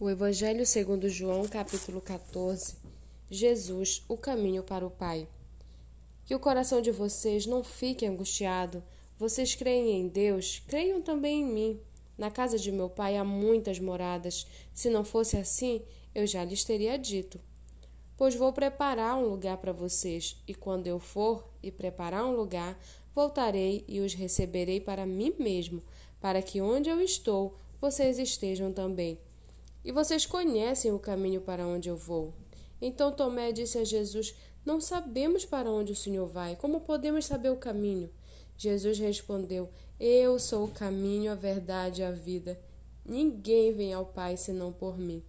O Evangelho segundo João, capítulo 14. Jesus, o caminho para o Pai. Que o coração de vocês não fique angustiado. Vocês creem em Deus, creiam também em mim. Na casa de meu pai há muitas moradas. Se não fosse assim, eu já lhes teria dito. Pois vou preparar um lugar para vocês, e quando eu for e preparar um lugar, voltarei e os receberei para mim mesmo, para que onde eu estou, vocês estejam também e vocês conhecem o caminho para onde eu vou. Então Tomé disse a Jesus: Não sabemos para onde o Senhor vai. Como podemos saber o caminho? Jesus respondeu: Eu sou o caminho, a verdade e a vida. Ninguém vem ao Pai senão por mim.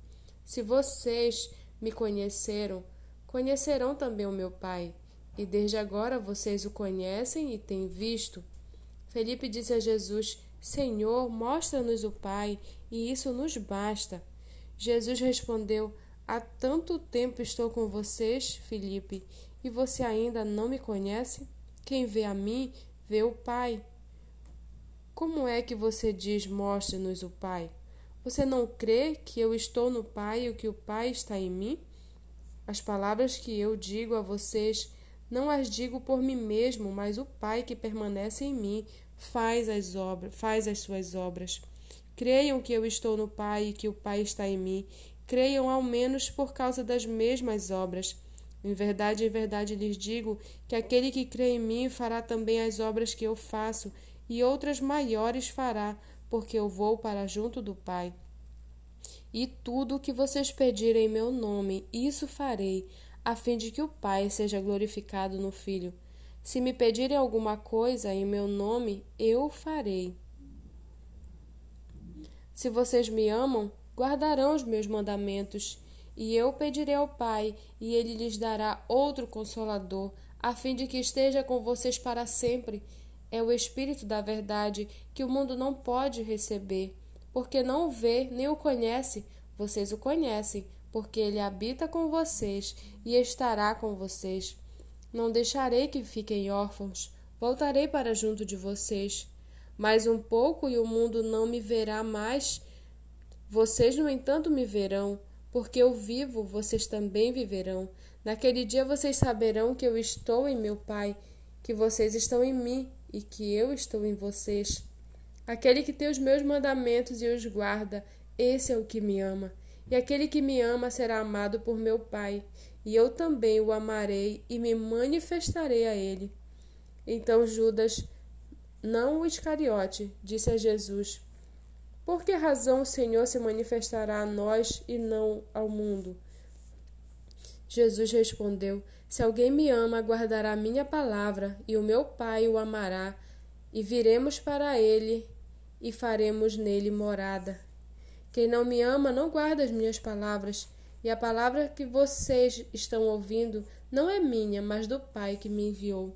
Se vocês me conheceram, conhecerão também o meu Pai. E desde agora vocês o conhecem e têm visto. Felipe disse a Jesus: Senhor, mostra-nos o Pai, e isso nos basta. Jesus respondeu: Há tanto tempo estou com vocês, Filipe, e você ainda não me conhece? Quem vê a mim, vê o Pai. Como é que você diz: Mostre-nos o Pai? Você não crê que eu estou no Pai e que o Pai está em mim? As palavras que eu digo a vocês não as digo por mim mesmo, mas o Pai que permanece em mim faz as obras, faz as suas obras. Creiam que eu estou no Pai e que o Pai está em mim. Creiam ao menos por causa das mesmas obras. Em verdade, em verdade lhes digo que aquele que crê em mim fará também as obras que eu faço, e outras maiores fará, porque eu vou para junto do Pai. E tudo o que vocês pedirem em meu nome, isso farei, a fim de que o Pai seja glorificado no Filho. Se me pedirem alguma coisa em meu nome, eu farei. Se vocês me amam, guardarão os meus mandamentos. E eu pedirei ao Pai, e ele lhes dará outro consolador, a fim de que esteja com vocês para sempre. É o Espírito da Verdade, que o mundo não pode receber, porque não o vê nem o conhece. Vocês o conhecem, porque ele habita com vocês e estará com vocês. Não deixarei que fiquem órfãos, voltarei para junto de vocês. Mais um pouco e o mundo não me verá mais. Vocês, no entanto, me verão, porque eu vivo, vocês também viverão. Naquele dia vocês saberão que eu estou em meu Pai, que vocês estão em mim e que eu estou em vocês. Aquele que tem os meus mandamentos e os guarda, esse é o que me ama. E aquele que me ama será amado por meu Pai, e eu também o amarei e me manifestarei a ele. Então Judas não o Iscariote, disse a Jesus: Por que razão o Senhor se manifestará a nós e não ao mundo? Jesus respondeu: Se alguém me ama, guardará a minha palavra, e o meu Pai o amará, e viremos para ele e faremos nele morada. Quem não me ama não guarda as minhas palavras, e a palavra que vocês estão ouvindo não é minha, mas do Pai que me enviou.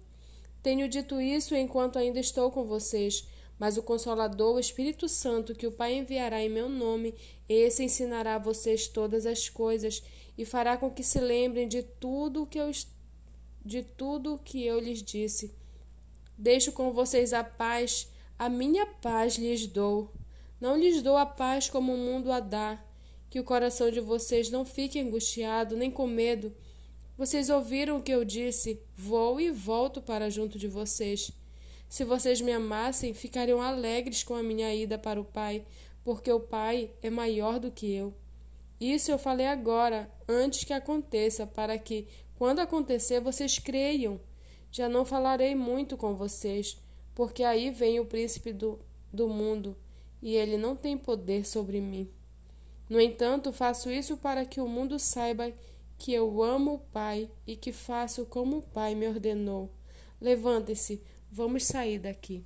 Tenho dito isso enquanto ainda estou com vocês, mas o Consolador, o Espírito Santo, que o Pai enviará em meu nome, esse ensinará a vocês todas as coisas e fará com que se lembrem de tudo que eu de tudo que eu lhes disse. Deixo com vocês a paz, a minha paz lhes dou. Não lhes dou a paz como o mundo a dá. Que o coração de vocês não fique angustiado nem com medo. Vocês ouviram o que eu disse: vou e volto para junto de vocês. Se vocês me amassem, ficariam alegres com a minha ida para o Pai, porque o Pai é maior do que eu. Isso eu falei agora, antes que aconteça, para que, quando acontecer, vocês creiam. Já não falarei muito com vocês, porque aí vem o príncipe do, do mundo, e ele não tem poder sobre mim. No entanto, faço isso para que o mundo saiba que eu amo o Pai e que faço como o Pai me ordenou. Levante-se, vamos sair daqui.